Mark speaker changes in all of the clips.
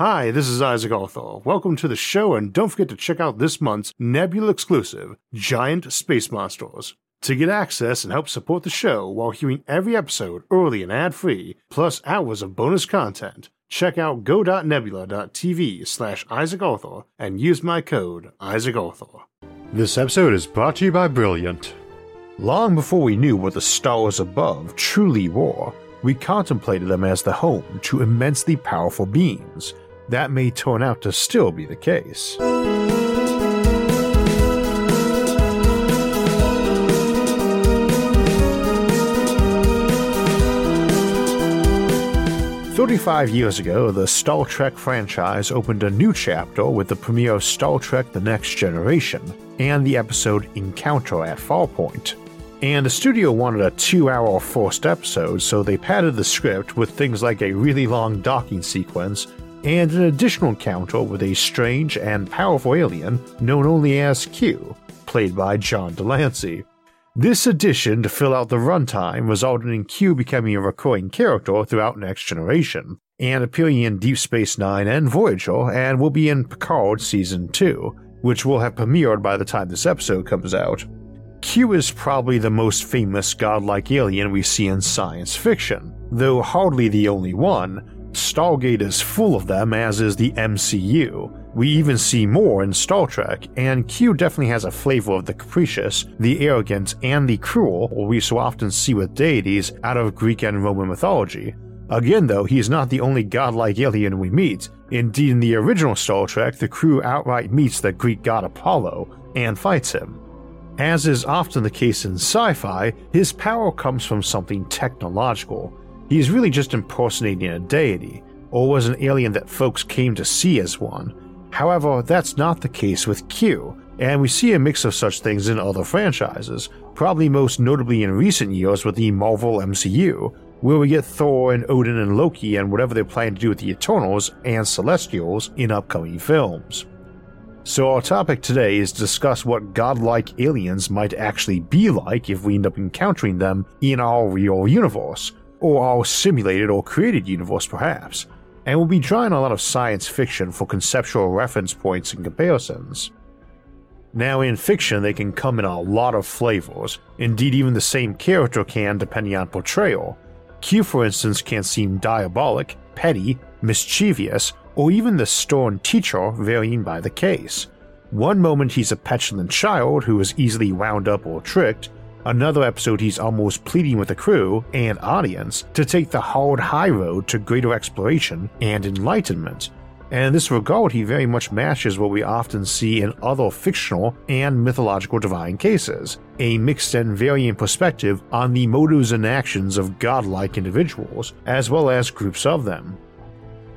Speaker 1: Hi, this is Isaac Arthur. Welcome to the show, and don't forget to check out this month's Nebula exclusive, Giant Space Monsters. To get access and help support the show while hearing every episode early and ad free, plus hours of bonus content, check out go.nebula.tv slash Isaac Arthur and use my code Isaac Arthur. This episode is brought to you by Brilliant. Long before we knew what the stars above truly were, we contemplated them as the home to immensely powerful beings that may turn out to still be the case. Thirty-five years ago, the Star Trek franchise opened a new chapter with the premiere of Star Trek The Next Generation and the episode Encounter at Farpoint. And the studio wanted a two hour first episode, so they padded the script with things like a really long docking sequence and an additional encounter with a strange and powerful alien known only as Q, played by John de Lancie. This addition to fill out the runtime resulted in Q becoming a recurring character throughout Next Generation, and appearing in Deep Space Nine and Voyager, and will be in Picard Season 2, which will have premiered by the time this episode comes out. Q is probably the most famous godlike alien we see in science fiction, though hardly the only one, Stargate is full of them, as is the MCU. We even see more in Star Trek, and Q definitely has a flavor of the capricious, the arrogant, and the cruel we so often see with deities out of Greek and Roman mythology. Again, though, he is not the only godlike alien we meet. Indeed, in the original Star Trek, the crew outright meets the Greek god Apollo and fights him. As is often the case in sci fi, his power comes from something technological, he is really just impersonating a deity, or was an alien that folks came to see as one. However, that's not the case with Q, and we see a mix of such things in other franchises, probably most notably in recent years with the Marvel MCU, where we get Thor and Odin and Loki and whatever they're planning to do with the Eternals and Celestials in upcoming films. So, our topic today is to discuss what godlike aliens might actually be like if we end up encountering them in our real universe, or our simulated or created universe perhaps, and we'll be drawing a lot of science fiction for conceptual reference points and comparisons. Now, in fiction, they can come in a lot of flavors, indeed, even the same character can depending on portrayal. Q, for instance, can seem diabolic, petty, mischievous, or even the stern teacher, varying by the case. One moment he's a petulant child who is easily wound up or tricked, Another episode, he's almost pleading with the crew and audience to take the hard high road to greater exploration and enlightenment. And in this regard, he very much matches what we often see in other fictional and mythological divine cases a mixed and varying perspective on the motives and actions of godlike individuals, as well as groups of them.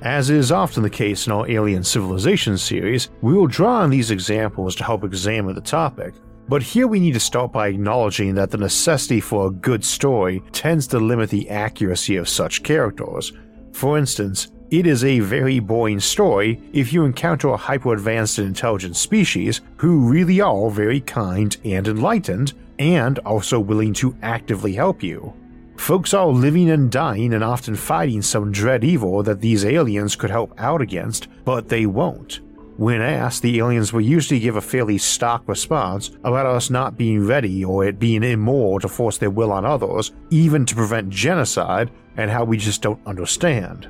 Speaker 1: As is often the case in our Alien Civilization series, we will draw on these examples to help examine the topic, but here we need to start by acknowledging that the necessity for a good story tends to limit the accuracy of such characters. For instance, it is a very boring story if you encounter a hyper advanced and intelligent species who really are very kind and enlightened, and also willing to actively help you. Folks are living and dying and often fighting some dread evil that these aliens could help out against, but they won't. When asked, the aliens will usually give a fairly stock response about us not being ready or it being immoral to force their will on others, even to prevent genocide, and how we just don't understand.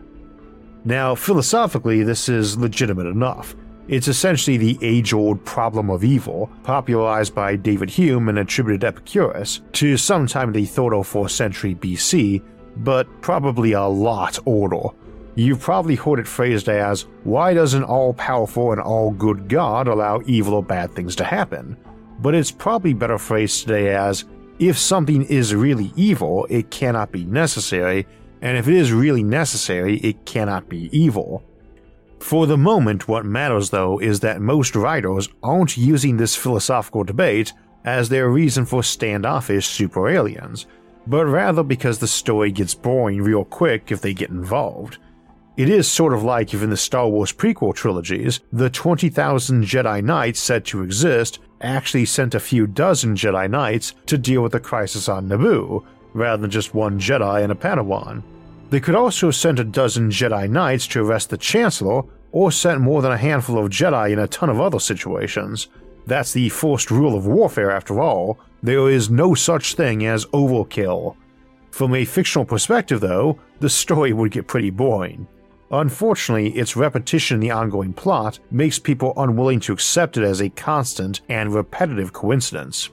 Speaker 1: Now, philosophically, this is legitimate enough. It's essentially the age old problem of evil, popularized by David Hume and attributed to Epicurus, to sometime in the 3rd or 4th century BC, but probably a lot older You've probably heard it phrased as, Why does an all powerful and all good God allow evil or bad things to happen? But it's probably better phrased today as, If something is really evil, it cannot be necessary, and if it is really necessary, it cannot be evil. For the moment, what matters though is that most writers aren't using this philosophical debate as their reason for standoffish super aliens, but rather because the story gets boring real quick if they get involved. It is sort of like if in the Star Wars prequel trilogies, the 20,000 Jedi Knights said to exist actually sent a few dozen Jedi Knights to deal with the crisis on Naboo, rather than just one Jedi and a Padawan. They could also send a dozen Jedi Knights to arrest the Chancellor, or sent more than a handful of Jedi in a ton of other situations. That's the forced rule of warfare after all. There is no such thing as overkill. From a fictional perspective, though, the story would get pretty boring. Unfortunately, its repetition in the ongoing plot makes people unwilling to accept it as a constant and repetitive coincidence.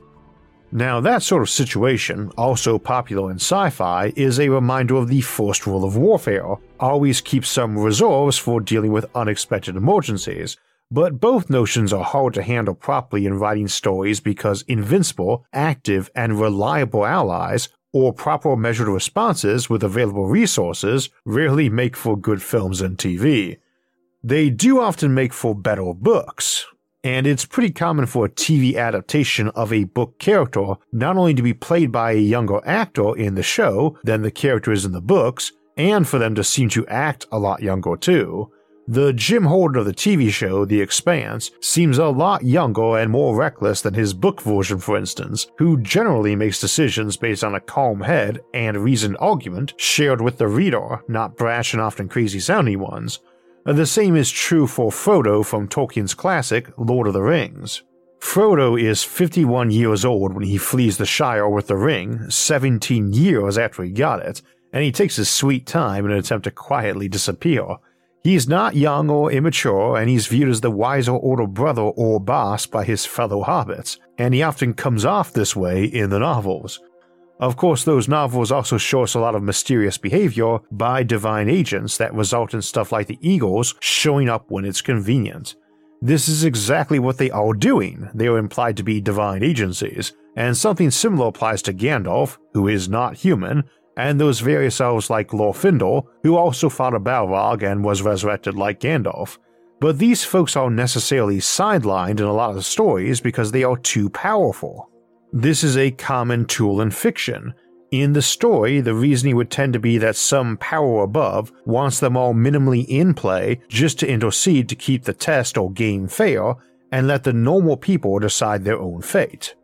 Speaker 1: Now, that sort of situation, also popular in sci fi, is a reminder of the first rule of warfare always keep some reserves for dealing with unexpected emergencies. But both notions are hard to handle properly in writing stories because invincible, active, and reliable allies, or proper measured responses with available resources, rarely make for good films and TV. They do often make for better books, and it's pretty common for a TV adaptation of a book character not only to be played by a younger actor in the show than the character is in the books, and for them to seem to act a lot younger too. The Jim Holden of the TV show The Expanse seems a lot younger and more reckless than his book version, for instance, who generally makes decisions based on a calm head and reasoned argument shared with the reader, not brash and often crazy sounding ones. The same is true for Frodo from Tolkien's classic Lord of the Rings. Frodo is 51 years old when he flees the Shire with the ring, 17 years after he got it, and he takes his sweet time in an attempt to quietly disappear. He's not young or immature, and he's viewed as the wiser older brother or boss by his fellow hobbits, and he often comes off this way in the novels. Of course, those novels also show us a lot of mysterious behavior by divine agents that result in stuff like the Eagles showing up when it's convenient. This is exactly what they are doing. They are implied to be divine agencies, and something similar applies to Gandalf, who is not human, and those various elves like Glorfindel, who also fought a Balrog and was resurrected like Gandalf. But these folks are necessarily sidelined in a lot of stories because they are too powerful. This is a common tool in fiction. In the story, the reasoning would tend to be that some power above wants them all minimally in play just to intercede to keep the test or game fair and let the normal people decide their own fate.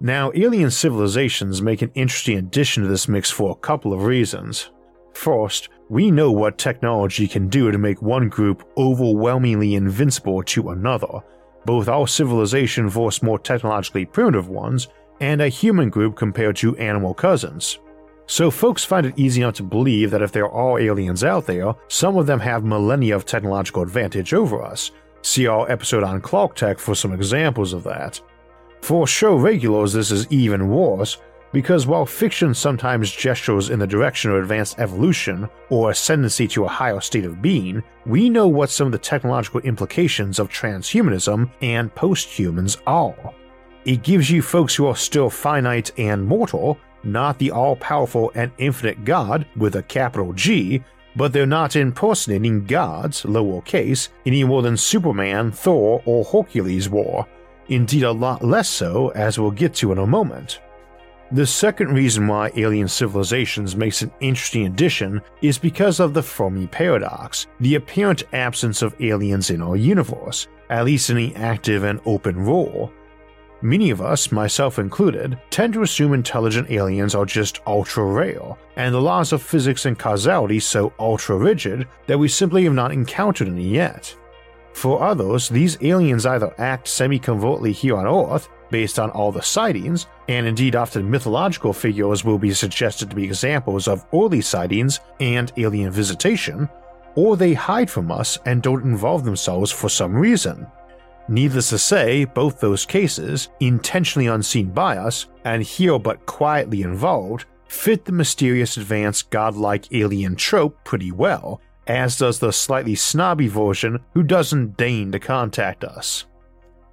Speaker 1: Now, alien civilizations make an interesting addition to this mix for a couple of reasons. First, we know what technology can do to make one group overwhelmingly invincible to another, both our civilization versus more technologically primitive ones, and a human group compared to animal cousins. So, folks find it easy enough to believe that if there are aliens out there, some of them have millennia of technological advantage over us. See our episode on Clarketech for some examples of that. For show regulars, this is even worse, because while fiction sometimes gestures in the direction of advanced evolution or ascendancy to a higher state of being, we know what some of the technological implications of transhumanism and posthumans are. It gives you folks who are still finite and mortal, not the all powerful and infinite God with a capital G, but they're not impersonating gods, lowercase, any more than Superman, Thor, or Hercules were. Indeed, a lot less so, as we'll get to in a moment. The second reason why alien civilizations makes an interesting addition is because of the Fermi paradox, the apparent absence of aliens in our universe, at least in the active and open role. Many of us, myself included, tend to assume intelligent aliens are just ultra rare, and the laws of physics and causality so ultra rigid that we simply have not encountered any yet. For others, these aliens either act semi covertly here on Earth, based on all the sightings, and indeed often mythological figures will be suggested to be examples of early sightings and alien visitation, or they hide from us and don't involve themselves for some reason. Needless to say, both those cases, intentionally unseen by us and here but quietly involved, fit the mysterious advanced godlike alien trope pretty well, as does the slightly snobby version who doesn't deign to contact us.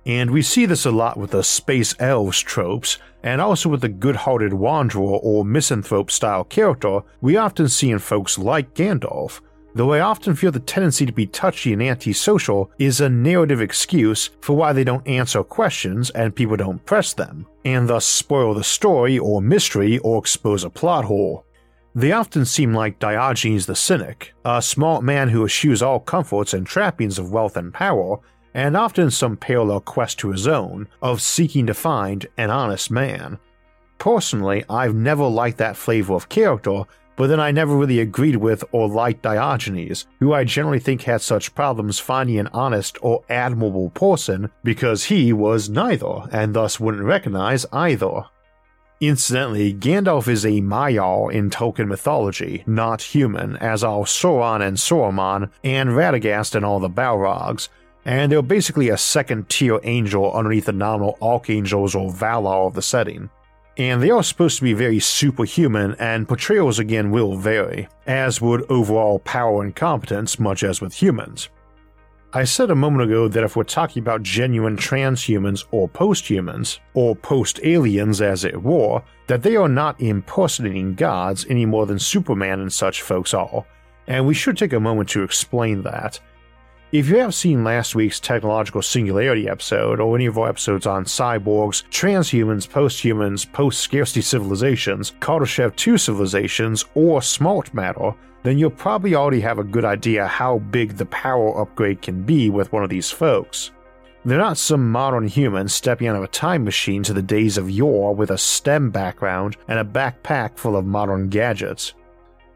Speaker 1: And we see this a lot with the space elves tropes, and also with the good hearted wanderer or misanthrope style character we often see in folks like Gandalf, though I often feel the tendency to be touchy and antisocial is a narrative excuse for why they don't answer questions and people don't press them, and thus spoil the story or mystery or expose a plot hole. They often seem like Diogenes the Cynic, a smart man who eschews all comforts and trappings of wealth and power and often some parallel quest to his own of seeking to find an honest man. Personally, I've never liked that flavor of character but then I never really agreed with or liked Diogenes, who I generally think had such problems finding an honest or admirable person because he was neither, and thus wouldn't recognize either. Incidentally, Gandalf is a Maiar in Tolkien mythology, not human, as are Sauron and Saruman, and Radagast and all the Balrogs, and they're basically a second tier angel underneath the nominal archangels or Valar of the setting. And they are supposed to be very superhuman, and portrayals again will vary, as would overall power and competence, much as with humans. I said a moment ago that if we're talking about genuine transhumans or posthumans, or post aliens as it were, that they are not impersonating gods any more than Superman and such folks are, and we should take a moment to explain that. If you have seen last week's Technological Singularity episode, or any of our episodes on cyborgs, transhumans, posthumans, post scarcity civilizations, Kardashev 2 civilizations, or smart matter, then you'll probably already have a good idea how big the power upgrade can be with one of these folks. They're not some modern human stepping out of a time machine to the days of yore with a STEM background and a backpack full of modern gadgets.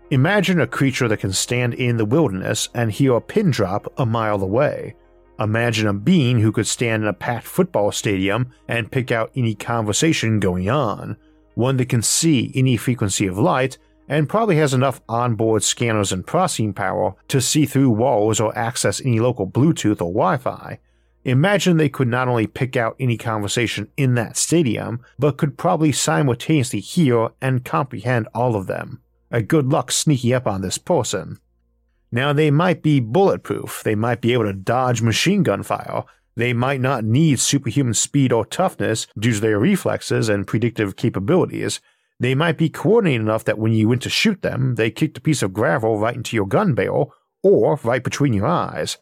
Speaker 1: Imagine a creature that can stand in the wilderness and hear a pin drop a mile away. Imagine a being who could stand in a packed football stadium and pick out any conversation going on, one that can see any frequency of light and probably has enough onboard scanners and processing power to see through walls or access any local Bluetooth or Wi Fi. Imagine they could not only pick out any conversation in that stadium, but could probably simultaneously hear and comprehend all of them. A good luck sneaking up on this person. Now, they might be bulletproof, they might be able to dodge machine gun fire, they might not need superhuman speed or toughness due to their reflexes and predictive capabilities, they might be coordinated enough that when you went to shoot them, they kicked a piece of gravel right into your gun barrel or right between your eyes.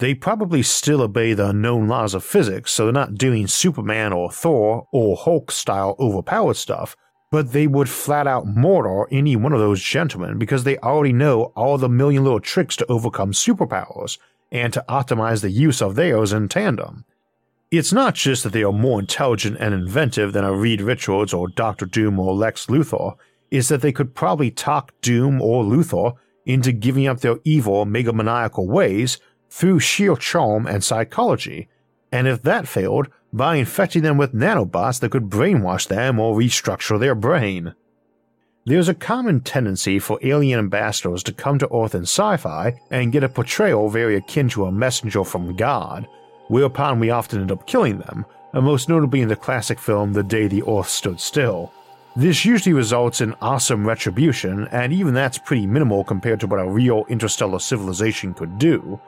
Speaker 1: They probably still obey the known laws of physics, so they're not doing Superman or Thor or Hulk style overpowered stuff, but they would flat out mortar any one of those gentlemen because they already know all the million little tricks to overcome superpowers and to optimize the use of theirs in tandem. It's not just that they are more intelligent and inventive than a Reed Richards or Doctor Doom or Lex Luthor, it's that they could probably talk Doom or Luthor into giving up their evil megamaniacal ways through sheer charm and psychology, and if that failed, by infecting them with nanobots that could brainwash them or restructure their brain. There's a common tendency for alien ambassadors to come to Earth in sci fi and get a portrayal very akin to a messenger from God, whereupon we often end up killing them, and most notably in the classic film The Day the Earth Stood Still. This usually results in awesome retribution, and even that's pretty minimal compared to what a real interstellar civilization could do.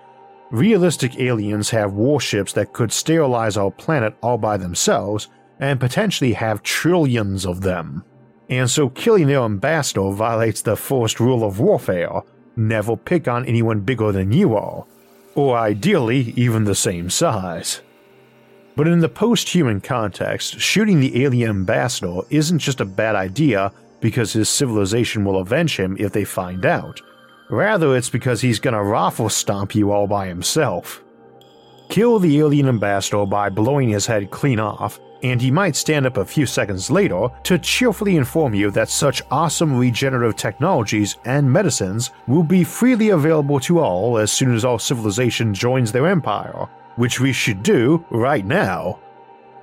Speaker 1: Realistic aliens have warships that could sterilize our planet all by themselves, and potentially have trillions of them. And so killing their ambassador violates the first rule of warfare never pick on anyone bigger than you are, or ideally even the same size. But in the post human context, shooting the alien ambassador isn't just a bad idea because his civilization will avenge him if they find out. Rather, it's because he's gonna raffle stomp you all by himself. Kill the alien ambassador by blowing his head clean off, and he might stand up a few seconds later to cheerfully inform you that such awesome regenerative technologies and medicines will be freely available to all as soon as our civilization joins their empire, which we should do right now.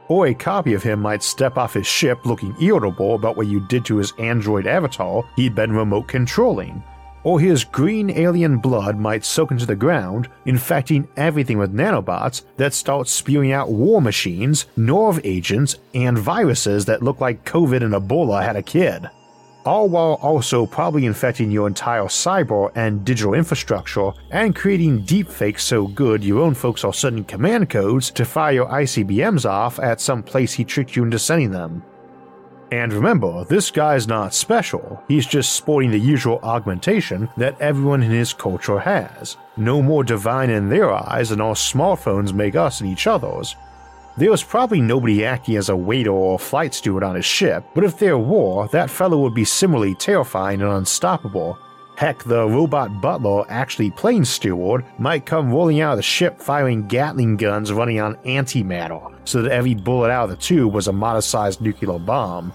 Speaker 1: Or a copy of him might step off his ship looking irritable about what you did to his android avatar he'd been remote controlling, or his green alien blood might soak into the ground, infecting everything with nanobots that start spewing out war machines, nerve agents, and viruses that look like COVID and Ebola had a kid. All while also probably infecting your entire cyber and digital infrastructure and creating deepfakes so good your own folks are sending command codes to fire your ICBMs off at some place he tricked you into sending them. And remember, this guy's not special, he's just sporting the usual augmentation that everyone in his culture has. No more divine in their eyes than our smartphones make us in each other's. There was probably nobody acting as a waiter or flight steward on his ship, but if there were, that fellow would be similarly terrifying and unstoppable. Heck, the robot butler, actually plane steward, might come rolling out of the ship firing Gatling guns running on antimatter, so that every bullet out of the tube was a modest sized nuclear bomb.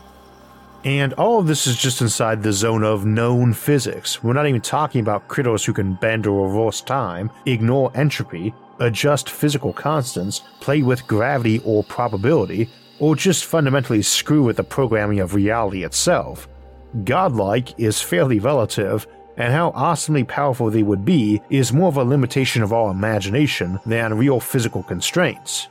Speaker 1: And all of this is just inside the zone of known physics. We're not even talking about critters who can bend or reverse time, ignore entropy, adjust physical constants, play with gravity or probability, or just fundamentally screw with the programming of reality itself. Godlike is fairly relative, and how awesomely powerful they would be is more of a limitation of our imagination than real physical constraints.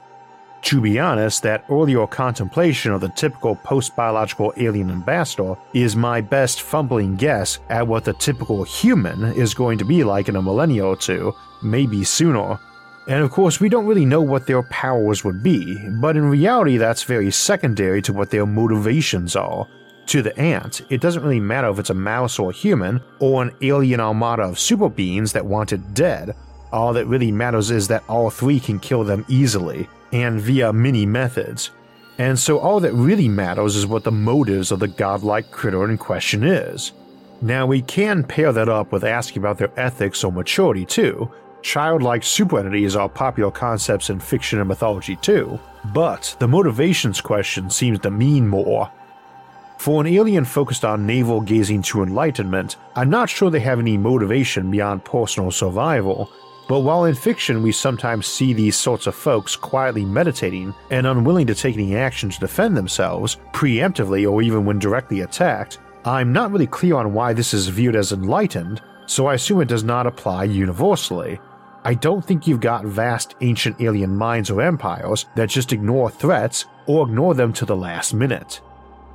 Speaker 1: To be honest, that earlier contemplation of the typical post biological alien ambassador is my best fumbling guess at what the typical human is going to be like in a millennia or two, maybe sooner. And of course, we don't really know what their powers would be, but in reality, that's very secondary to what their motivations are. To the ant, it doesn't really matter if it's a mouse or a human, or an alien armada of super beings that want it dead. All that really matters is that all three can kill them easily and via many methods. And so all that really matters is what the motives of the godlike critter in question is. Now, we can pair that up with asking about their ethics or maturity too. Childlike super entities are popular concepts in fiction and mythology too, but the motivations question seems to mean more. For an alien focused on navel gazing to enlightenment, I'm not sure they have any motivation beyond personal survival, but while in fiction we sometimes see these sorts of folks quietly meditating and unwilling to take any action to defend themselves, preemptively or even when directly attacked, I'm not really clear on why this is viewed as enlightened, so I assume it does not apply universally. I don't think you've got vast ancient alien minds or empires that just ignore threats or ignore them to the last minute.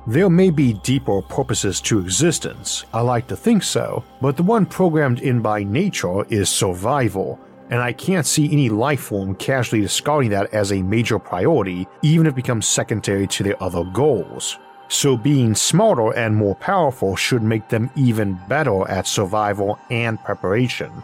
Speaker 1: There may be deeper purposes to existence, I like to think so, but the one programmed in by nature is survival, and I can't see any life form casually discarding that as a major priority, even if it becomes secondary to their other goals. So, being smarter and more powerful should make them even better at survival and preparation.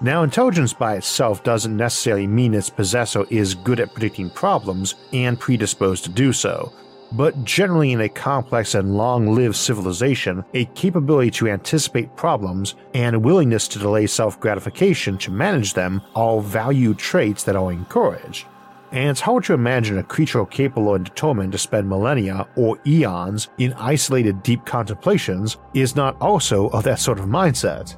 Speaker 1: Now, intelligence by itself doesn't necessarily mean its possessor is good at predicting problems and predisposed to do so, but generally in a complex and long lived civilization, a capability to anticipate problems and a willingness to delay self gratification to manage them are valued traits that are encouraged. And it's hard to imagine a creature capable and determined to spend millennia or eons in isolated deep contemplations is not also of that sort of mindset.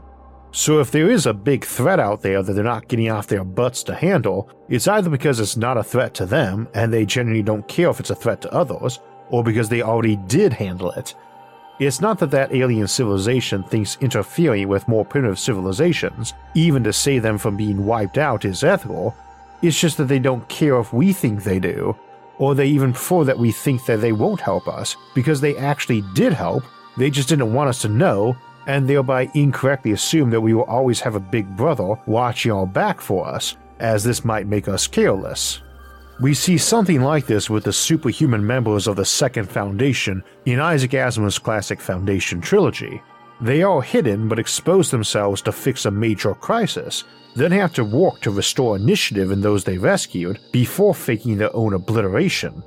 Speaker 1: So if there is a big threat out there that they're not getting off their butts to handle, it's either because it's not a threat to them and they genuinely don't care if it's a threat to others, or because they already did handle it. It's not that that alien civilization thinks interfering with more primitive civilizations, even to save them from being wiped out, is ethical. It's just that they don't care if we think they do, or they even prefer that we think that they won't help us because they actually did help, they just didn't want us to know and thereby incorrectly assume that we will always have a big brother watching our back for us, as this might make us careless. We see something like this with the superhuman members of the Second Foundation in Isaac Asimov's classic Foundation trilogy. They are hidden but expose themselves to fix a major crisis, then have to work to restore initiative in those they rescued before faking their own obliteration,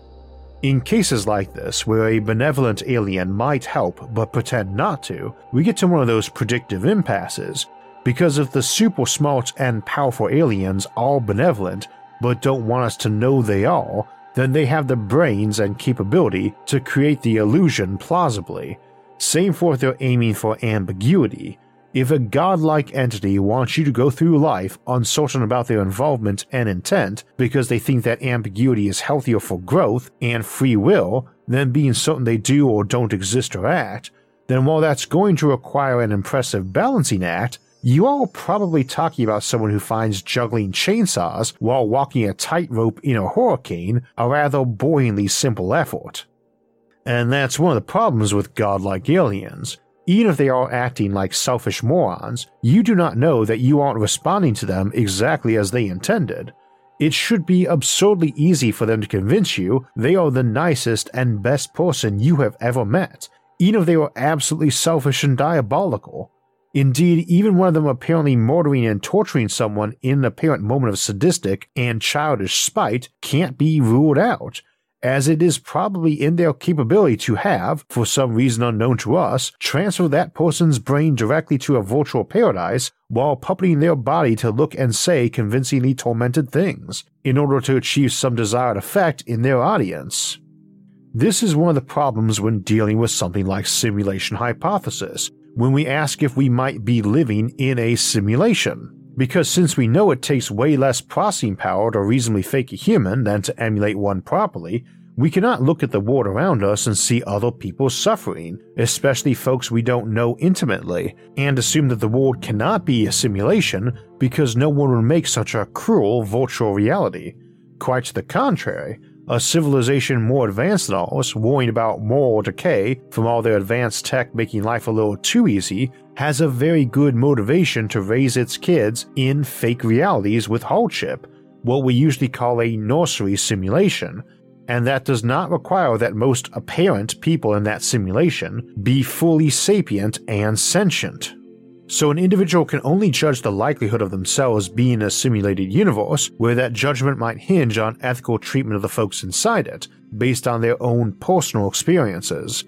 Speaker 1: in cases like this, where a benevolent alien might help but pretend not to, we get to one of those predictive impasses, because if the super smart and powerful aliens are benevolent but don't want us to know they are, then they have the brains and capability to create the illusion plausibly. Same for if they're aiming for ambiguity, if a godlike entity wants you to go through life uncertain about their involvement and intent because they think that ambiguity is healthier for growth and free will than being certain they do or don't exist or act, then while that's going to require an impressive balancing act, you are probably talking about someone who finds juggling chainsaws while walking a tightrope in a hurricane a rather boringly simple effort. And that's one of the problems with godlike aliens even if they are acting like selfish morons, you do not know that you aren't responding to them exactly as they intended. It should be absurdly easy for them to convince you they are the nicest and best person you have ever met, even if they were absolutely selfish and diabolical. Indeed, even one of them apparently murdering and torturing someone in an apparent moment of sadistic and childish spite can't be ruled out, as it is probably in their capability to have, for some reason unknown to us, transfer that person's brain directly to a virtual paradise while puppeting their body to look and say convincingly tormented things, in order to achieve some desired effect in their audience. This is one of the problems when dealing with something like simulation hypothesis, when we ask if we might be living in a simulation. Because since we know it takes way less processing power to reasonably fake a human than to emulate one properly, we cannot look at the world around us and see other people suffering, especially folks we don't know intimately, and assume that the world cannot be a simulation because no one would make such a cruel virtual reality. Quite the contrary, a civilization more advanced than ours, worrying about moral decay from all their advanced tech making life a little too easy, has a very good motivation to raise its kids in fake realities with hardship, what we usually call a nursery simulation, and that does not require that most apparent people in that simulation be fully sapient and sentient. So, an individual can only judge the likelihood of themselves being a simulated universe where that judgment might hinge on ethical treatment of the folks inside it, based on their own personal experiences.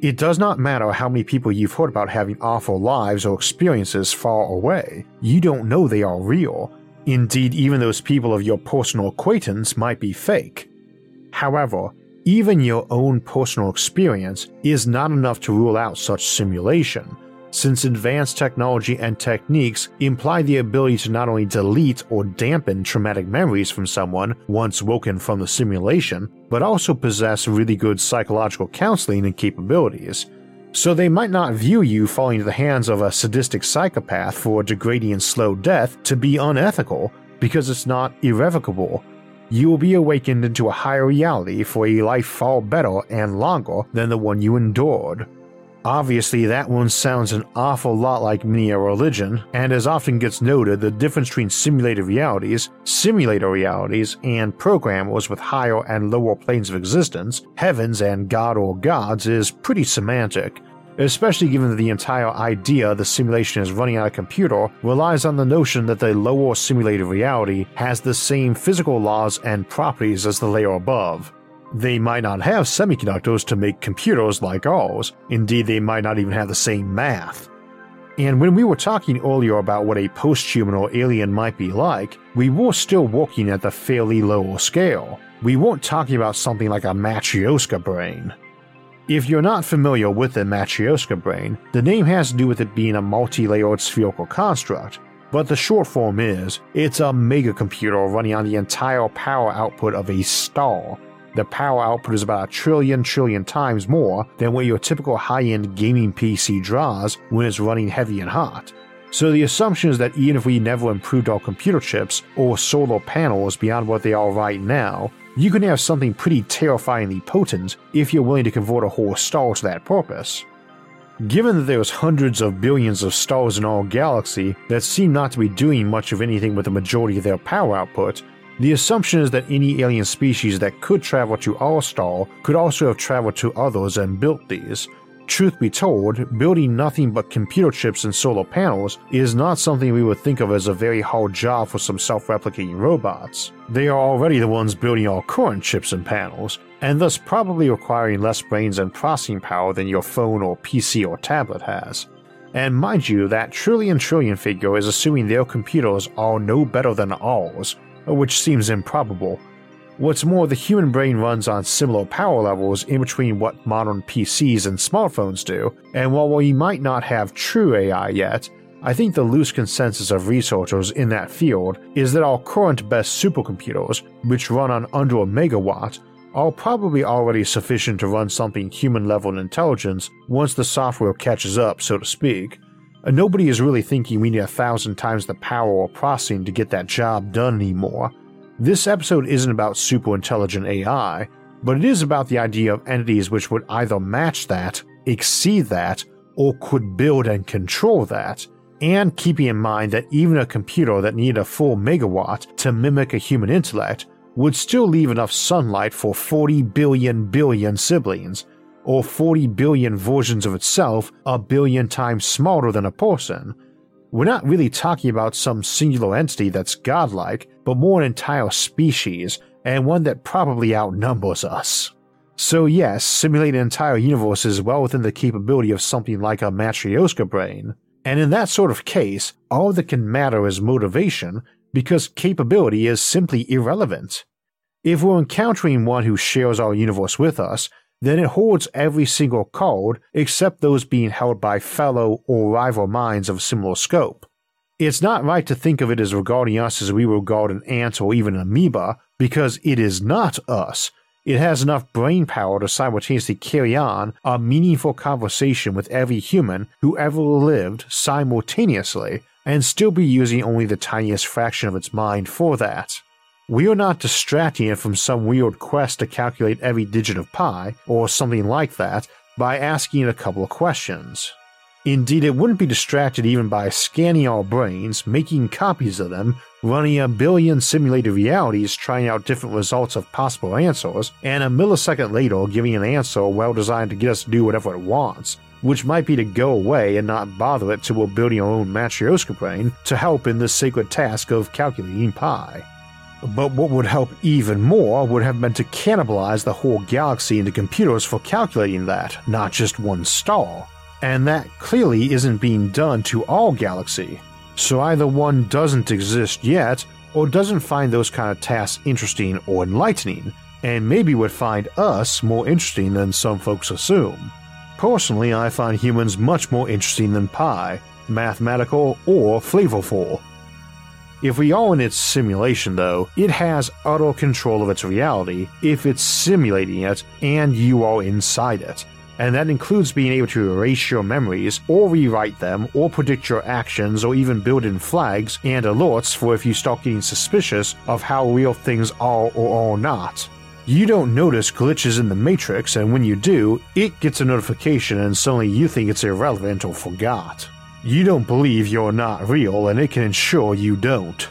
Speaker 1: It does not matter how many people you've heard about having awful lives or experiences far away, you don't know they are real. Indeed, even those people of your personal acquaintance might be fake. However, even your own personal experience is not enough to rule out such simulation since advanced technology and techniques imply the ability to not only delete or dampen traumatic memories from someone once woken from the simulation, but also possess really good psychological counseling and capabilities. So they might not view you falling into the hands of a sadistic psychopath for a degrading and slow death to be unethical, because it's not irrevocable. You will be awakened into a higher reality for a life far better and longer than the one you endured. Obviously, that one sounds an awful lot like many a religion, and as often gets noted, the difference between simulated realities, simulator realities, and programmers with higher and lower planes of existence, heavens and God or gods, is pretty semantic, especially given that the entire idea the simulation is running on a computer relies on the notion that the lower simulated reality has the same physical laws and properties as the layer above. They might not have semiconductors to make computers like ours, indeed, they might not even have the same math. And when we were talking earlier about what a post-human or alien might be like, we were still working at the fairly lower scale. We weren't talking about something like a Matryoshka brain. If you're not familiar with the Matryoshka brain, the name has to do with it being a multi-layered spherical construct, but the short form is, it's a mega computer running on the entire power output of a star, the power output is about a trillion trillion times more than what your typical high-end gaming PC draws when it's running heavy and hot. So the assumption is that even if we never improved our computer chips or solar panels beyond what they are right now, you can have something pretty terrifyingly potent if you're willing to convert a whole star to that purpose. Given that there's hundreds of billions of stars in our galaxy that seem not to be doing much of anything with the majority of their power output, the assumption is that any alien species that could travel to our star could also have traveled to others and built these. Truth be told, building nothing but computer chips and solar panels is not something we would think of as a very hard job for some self replicating robots. They are already the ones building our current chips and panels, and thus probably requiring less brains and processing power than your phone or PC or tablet has. And mind you, that trillion trillion figure is assuming their computers are no better than ours, which seems improbable. What's more, the human brain runs on similar power levels in between what modern PCs and smartphones do, and while we might not have true AI yet, I think the loose consensus of researchers in that field is that our current best supercomputers, which run on under a megawatt, are probably already sufficient to run something human level intelligence once the software catches up, so to speak. Nobody is really thinking we need a thousand times the power or processing to get that job done anymore. This episode isn't about super intelligent AI, but it is about the idea of entities which would either match that, exceed that, or could build and control that, and keeping in mind that even a computer that needed a full megawatt to mimic a human intellect would still leave enough sunlight for 40 billion billion siblings, or 40 billion versions of itself a billion times smaller than a person. We're not really talking about some singular entity that's godlike, but more an entire species, and one that probably outnumbers us. So, yes, simulate an entire universe is well within the capability of something like a Matryoshka brain. And in that sort of case, all that can matter is motivation, because capability is simply irrelevant. If we're encountering one who shares our universe with us, then it holds every single card except those being held by fellow or rival minds of similar scope. It's not right to think of it as regarding us as we regard an ant or even an amoeba, because it is not us. It has enough brain power to simultaneously carry on a meaningful conversation with every human who ever lived simultaneously and still be using only the tiniest fraction of its mind for that. We are not distracting it from some weird quest to calculate every digit of pi, or something like that, by asking it a couple of questions. Indeed, it wouldn't be distracted even by scanning our brains, making copies of them, running a billion simulated realities trying out different results of possible answers, and a millisecond later giving an answer well designed to get us to do whatever it wants, which might be to go away and not bother it till we're building our own Matryoshka brain to help in the sacred task of calculating pi. But what would help even more would have been to cannibalize the whole galaxy into computers for calculating that, not just one star. And that clearly isn't being done to all galaxy. So either one doesn't exist yet, or doesn't find those kind of tasks interesting or enlightening, and maybe would find us more interesting than some folks assume. Personally, I find humans much more interesting than pi, mathematical or flavorful. If we in its simulation, though, it has utter control of its reality if it's simulating it and you are inside it. And that includes being able to erase your memories, or rewrite them, or predict your actions, or even build in flags and alerts for if you start getting suspicious of how real things are or are not. You don't notice glitches in the Matrix, and when you do, it gets a notification and suddenly you think it's irrelevant or forgot. You don't believe you're not real, and it can ensure you don't.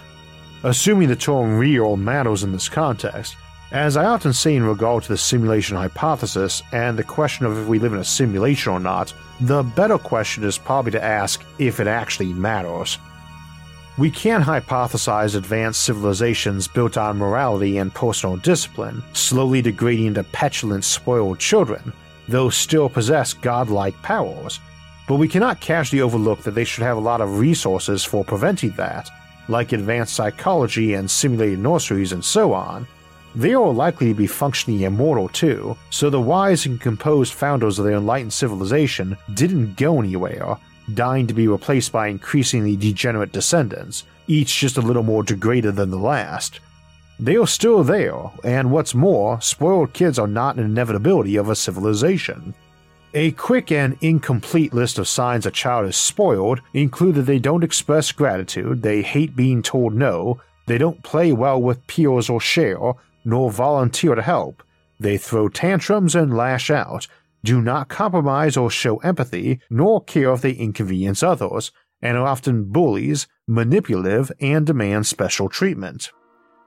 Speaker 1: Assuming the term real matters in this context, as I often say in regard to the simulation hypothesis and the question of if we live in a simulation or not, the better question is probably to ask if it actually matters. We can hypothesize advanced civilizations built on morality and personal discipline, slowly degrading to petulant, spoiled children, though still possess godlike powers, but we cannot casually overlook that they should have a lot of resources for preventing that, like advanced psychology and simulated nurseries and so on. They are likely to be functioning immortal too, so the wise and composed founders of their enlightened civilization didn't go anywhere, dying to be replaced by increasingly degenerate descendants, each just a little more degraded than the last. They are still there, and what's more, spoiled kids are not an inevitability of a civilization. A quick and incomplete list of signs a child is spoiled include that they don't express gratitude, they hate being told no, they don't play well with peers or share, nor volunteer to help, they throw tantrums and lash out, do not compromise or show empathy, nor care if they inconvenience others, and are often bullies, manipulative, and demand special treatment.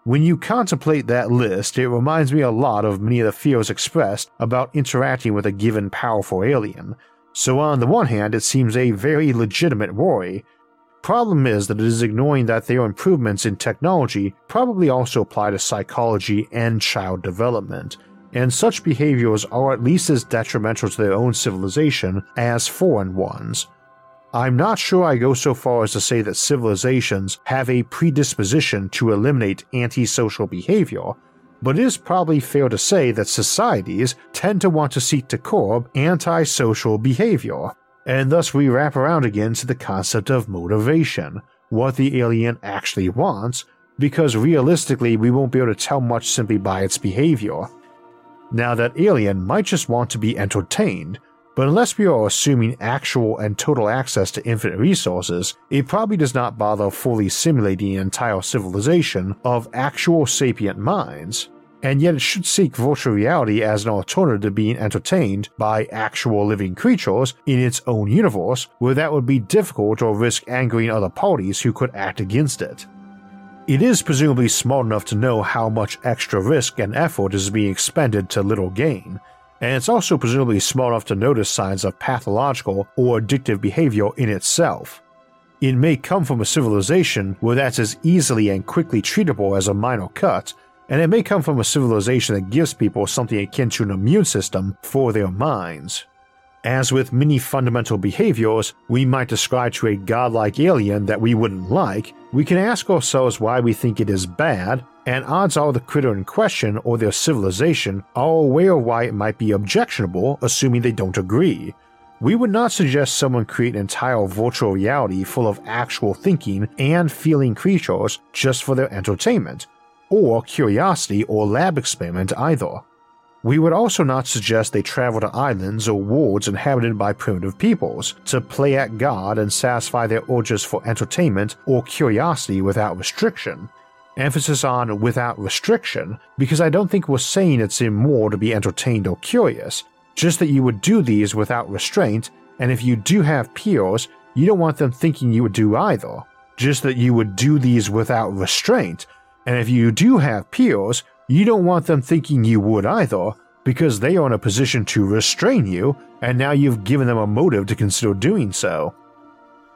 Speaker 1: When you contemplate that list, it reminds me a lot of many of the fears expressed about interacting with a given powerful alien. So, on the one hand, it seems a very legitimate worry. Problem is that it is ignoring that their improvements in technology probably also apply to psychology and child development, and such behaviors are at least as detrimental to their own civilization as foreign ones. I'm not sure I go so far as to say that civilizations have a predisposition to eliminate antisocial behavior, but it is probably fair to say that societies tend to want to seek to curb antisocial behavior. And thus we wrap around again to the concept of motivation, what the alien actually wants, because realistically we won't be able to tell much simply by its behavior. Now, that alien might just want to be entertained, but unless we are assuming actual and total access to infinite resources, it probably does not bother fully simulating an entire civilization of actual sapient minds. And yet it should seek virtual reality as an alternative to being entertained by actual living creatures in its own universe, where that would be difficult or risk angering other parties who could act against it. It is presumably smart enough to know how much extra risk and effort is being expended to little gain, and it's also presumably smart enough to notice signs of pathological or addictive behavior in itself. It may come from a civilization where that's as easily and quickly treatable as a minor cut, and it may come from a civilization that gives people something akin to an immune system for their minds. As with many fundamental behaviors we might describe to a godlike alien that we wouldn't like, we can ask ourselves why we think it is bad, and odds are the critter in question or their civilization are aware of why it might be objectionable, assuming they don't agree. We would not suggest someone create an entire virtual reality full of actual thinking and feeling creatures just for their entertainment, or curiosity or lab experiment either. We would also not suggest they travel to islands or worlds inhabited by primitive peoples to play at God and satisfy their urges for entertainment or curiosity without restriction. Emphasis on without restriction because I don't think we're saying it's immoral to be entertained or curious, just that you would do these without restraint, and if you do have peers, you don't want them thinking you would do either, just that you would do these without restraint, and if you do have peers, you don't want them thinking you would either, because they are in a position to restrain you, and now you've given them a motive to consider doing so.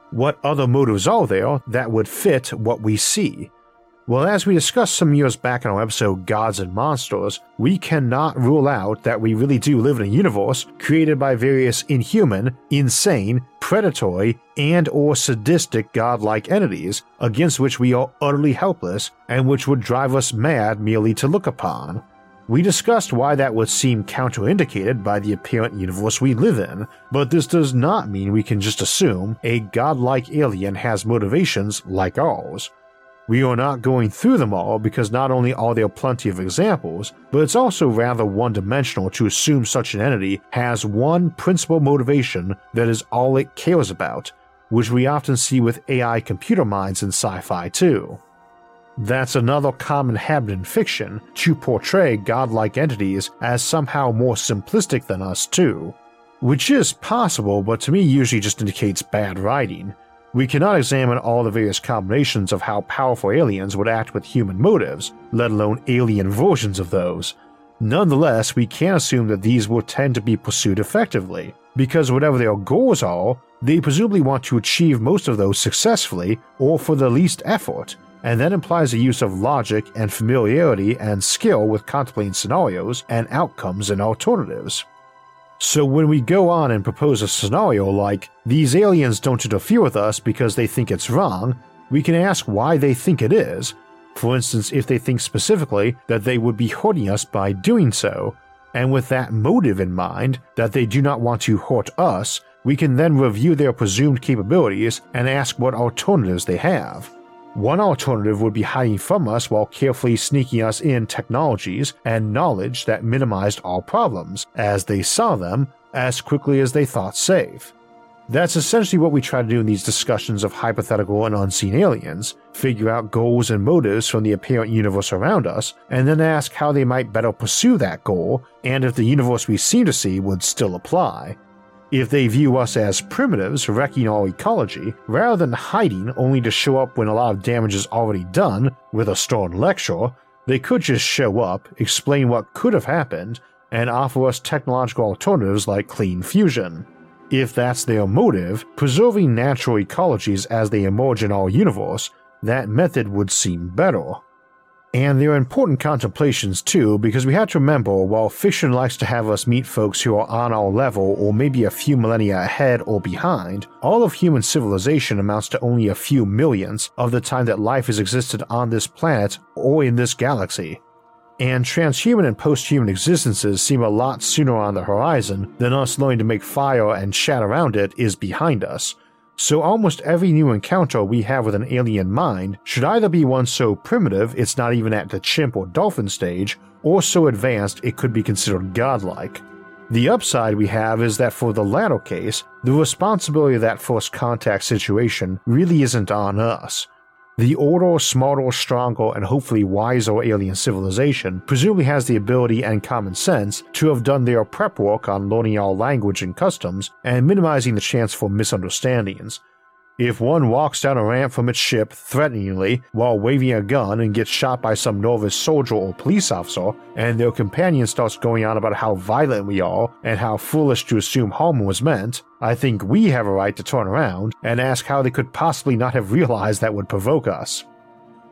Speaker 1: What other motives are there that would fit what we see? Well, as we discussed some years back in our episode Gods and Monsters, we cannot rule out that we really do live in a universe created by various inhuman, insane, predatory, and or sadistic godlike entities against which we are utterly helpless and which would drive us mad merely to look upon. We discussed why that would seem counterindicated by the apparent universe we live in, but this does not mean we can just assume a godlike alien has motivations like ours. We are not going through them all because not only are there plenty of examples, but it's also rather one dimensional to assume such an entity has one principal motivation that is all it cares about, which we often see with AI computer minds in sci fi too. That's another common habit in fiction to portray godlike entities as somehow more simplistic than us, too. Which is possible, but to me usually just indicates bad writing, we cannot examine all the various combinations of how powerful aliens would act with human motives, let alone alien versions of those. Nonetheless, we can assume that these will tend to be pursued effectively, because whatever their goals are, they presumably want to achieve most of those successfully or for the least effort, and that implies the use of logic and familiarity and skill with contemplating scenarios and outcomes and alternatives. So when we go on and propose a scenario like, these aliens don't interfere with us because they think it's wrong, we can ask why they think it is. For instance, if they think specifically that they would be hurting us by doing so, and with that motive in mind, that they do not want to hurt us, we can then review their presumed capabilities and ask what alternatives they have. One alternative would be hiding from us while carefully sneaking us in technologies and knowledge that minimized all problems, as they saw them, as quickly as they thought safe. That's essentially what we try to do in these discussions of hypothetical and unseen aliens figure out goals and motives from the apparent universe around us, and then ask how they might better pursue that goal, and if the universe we seem to see would still apply. If they view us as primitives wrecking our ecology, rather than hiding only to show up when a lot of damage is already done with a stern lecture, they could just show up, explain what could have happened, and offer us technological alternatives like clean fusion. If that's their motive, preserving natural ecologies as they emerge in our universe, that method would seem better. And there are important contemplations too, because we have to remember while fiction likes to have us meet folks who are on our level or maybe a few millennia ahead or behind, all of human civilization amounts to only a few millions of the time that life has existed on this planet or in this galaxy. And transhuman and posthuman existences seem a lot sooner on the horizon than us learning to make fire and chat around it is behind us, so almost every new encounter we have with an alien mind should either be one so primitive it's not even at the chimp or dolphin stage, or so advanced it could be considered godlike. The upside we have is that for the latter case, the responsibility of that first contact situation really isn't on us. The older, smarter, stronger, and hopefully wiser alien civilization presumably has the ability and common sense to have done their prep work on learning our language and customs and minimizing the chance for misunderstandings, if one walks down a ramp from its ship threateningly while waving a gun and gets shot by some nervous soldier or police officer, and their companion starts going on about how violent we are and how foolish to assume harm was meant, I think we have a right to turn around and ask how they could possibly not have realized that would provoke us.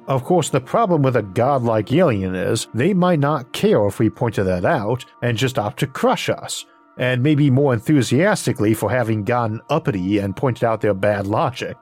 Speaker 1: Of course, the problem with a godlike alien is they might not care if we pointed that out and just opt to crush us, and maybe more enthusiastically for having gotten uppity and pointed out their bad logic.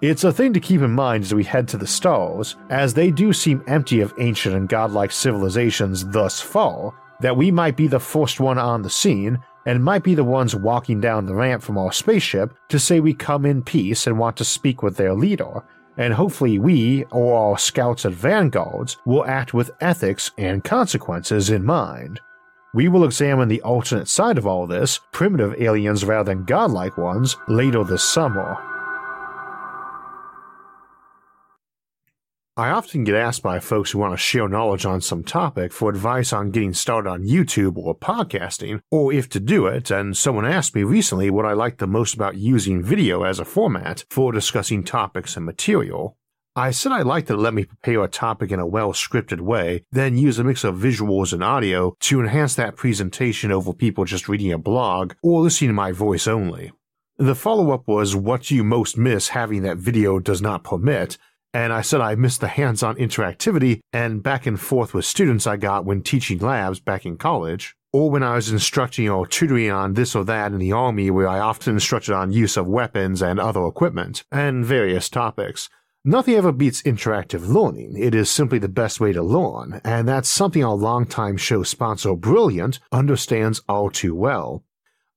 Speaker 1: It's a thing to keep in mind as we head to the stars, as they do seem empty of ancient and godlike civilizations thus far, that we might be the first one on the scene and might be the ones walking down the ramp from our spaceship to say we come in peace and want to speak with their leader, and hopefully we, or our scouts and vanguards, will act with ethics and consequences in mind. We will examine the alternate side of all this, primitive aliens rather than godlike ones, later this summer. I often get asked by folks who want to share knowledge on some topic for advice on getting started on YouTube or podcasting, or if to do it, and someone asked me recently what I liked the most about using video as a format for discussing topics and material. I said I like to let me prepare a topic in a well scripted way, then use a mix of visuals and audio to enhance that presentation over people just reading a blog or listening to my voice only. The follow up was what you most miss having that video does not permit, and I said I missed the hands on interactivity and back and forth with students I got when teaching labs back in college, or when I was instructing or tutoring on this or that in the Army, where I often instructed on use of weapons and other equipment, and various topics. Nothing ever beats interactive learning. It is simply the best way to learn, and that's something our longtime show sponsor Brilliant understands all too well.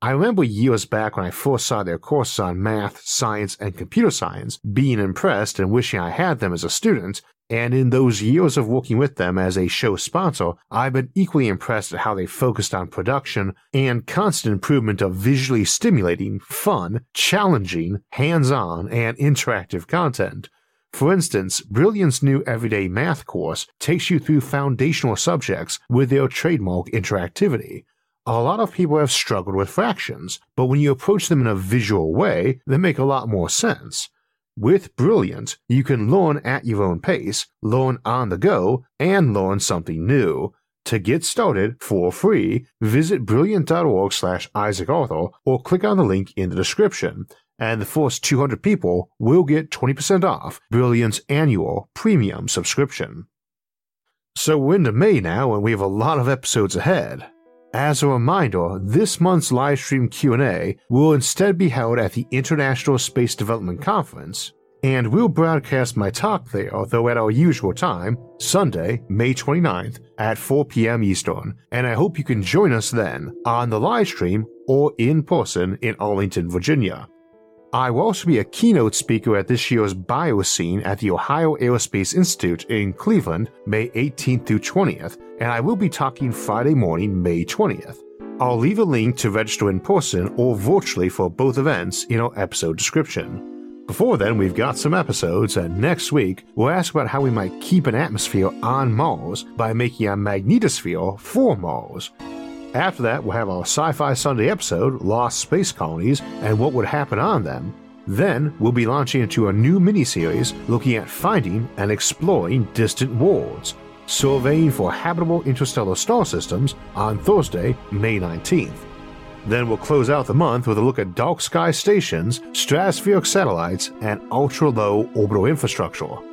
Speaker 1: I remember years back when I first saw their courses on math, science, and computer science, being impressed and wishing I had them as a student, and in those years of working with them as a show sponsor, I've been equally impressed at how they focused on production and constant improvement of visually stimulating, fun, challenging, hands on, and interactive content. For instance, Brilliant's new everyday math course takes you through foundational subjects with their trademark interactivity, a lot of people have struggled with fractions, but when you approach them in a visual way, they make a lot more sense. With Brilliant, you can learn at your own pace, learn on the go, and learn something new. To get started for free, visit brilliant.org slash Isaac Arthur or click on the link in the description, and the first 200 people will get 20% off Brilliant's annual premium subscription. So we're into May now and we have a lot of episodes ahead. As a reminder, this month's livestream Q&A will instead be held at the International Space Development Conference, and we'll broadcast my talk there, though at our usual time, Sunday, May 29th at 4 p.m. Eastern, and I hope you can join us then on the livestream or in person in Arlington, Virginia. I will also be a keynote speaker at this year's Biocene at the Ohio Aerospace Institute in Cleveland, May 18th through 20th, and I will be talking Friday morning, May 20th. I'll leave a link to register in person or virtually for both events in our episode description. Before then, we've got some episodes, and next week, we'll ask about how we might keep an atmosphere on Mars by making a magnetosphere for Mars. After that, we'll have our Sci Fi Sunday episode, Lost Space Colonies, and what would happen on them. Then, we'll be launching into a new miniseries looking at finding and exploring distant worlds, surveying for habitable interstellar star systems on Thursday, May 19th. Then we'll close out the month with a look at dark sky stations, stratospheric satellites, and ultra low orbital infrastructure.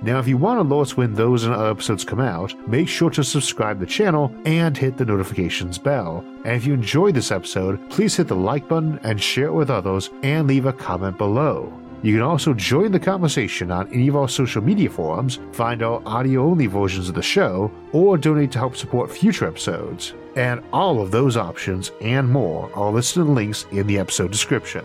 Speaker 1: Now, if you want alerts when those and other episodes come out, make sure to subscribe to the channel and hit the notifications bell. And if you enjoyed this episode, please hit the like button and share it with others and leave a comment below. You can also join the conversation on any of our social media forums, find our audio only versions of the show, or donate to help support future episodes. And all of those options and more are listed in links in the episode description.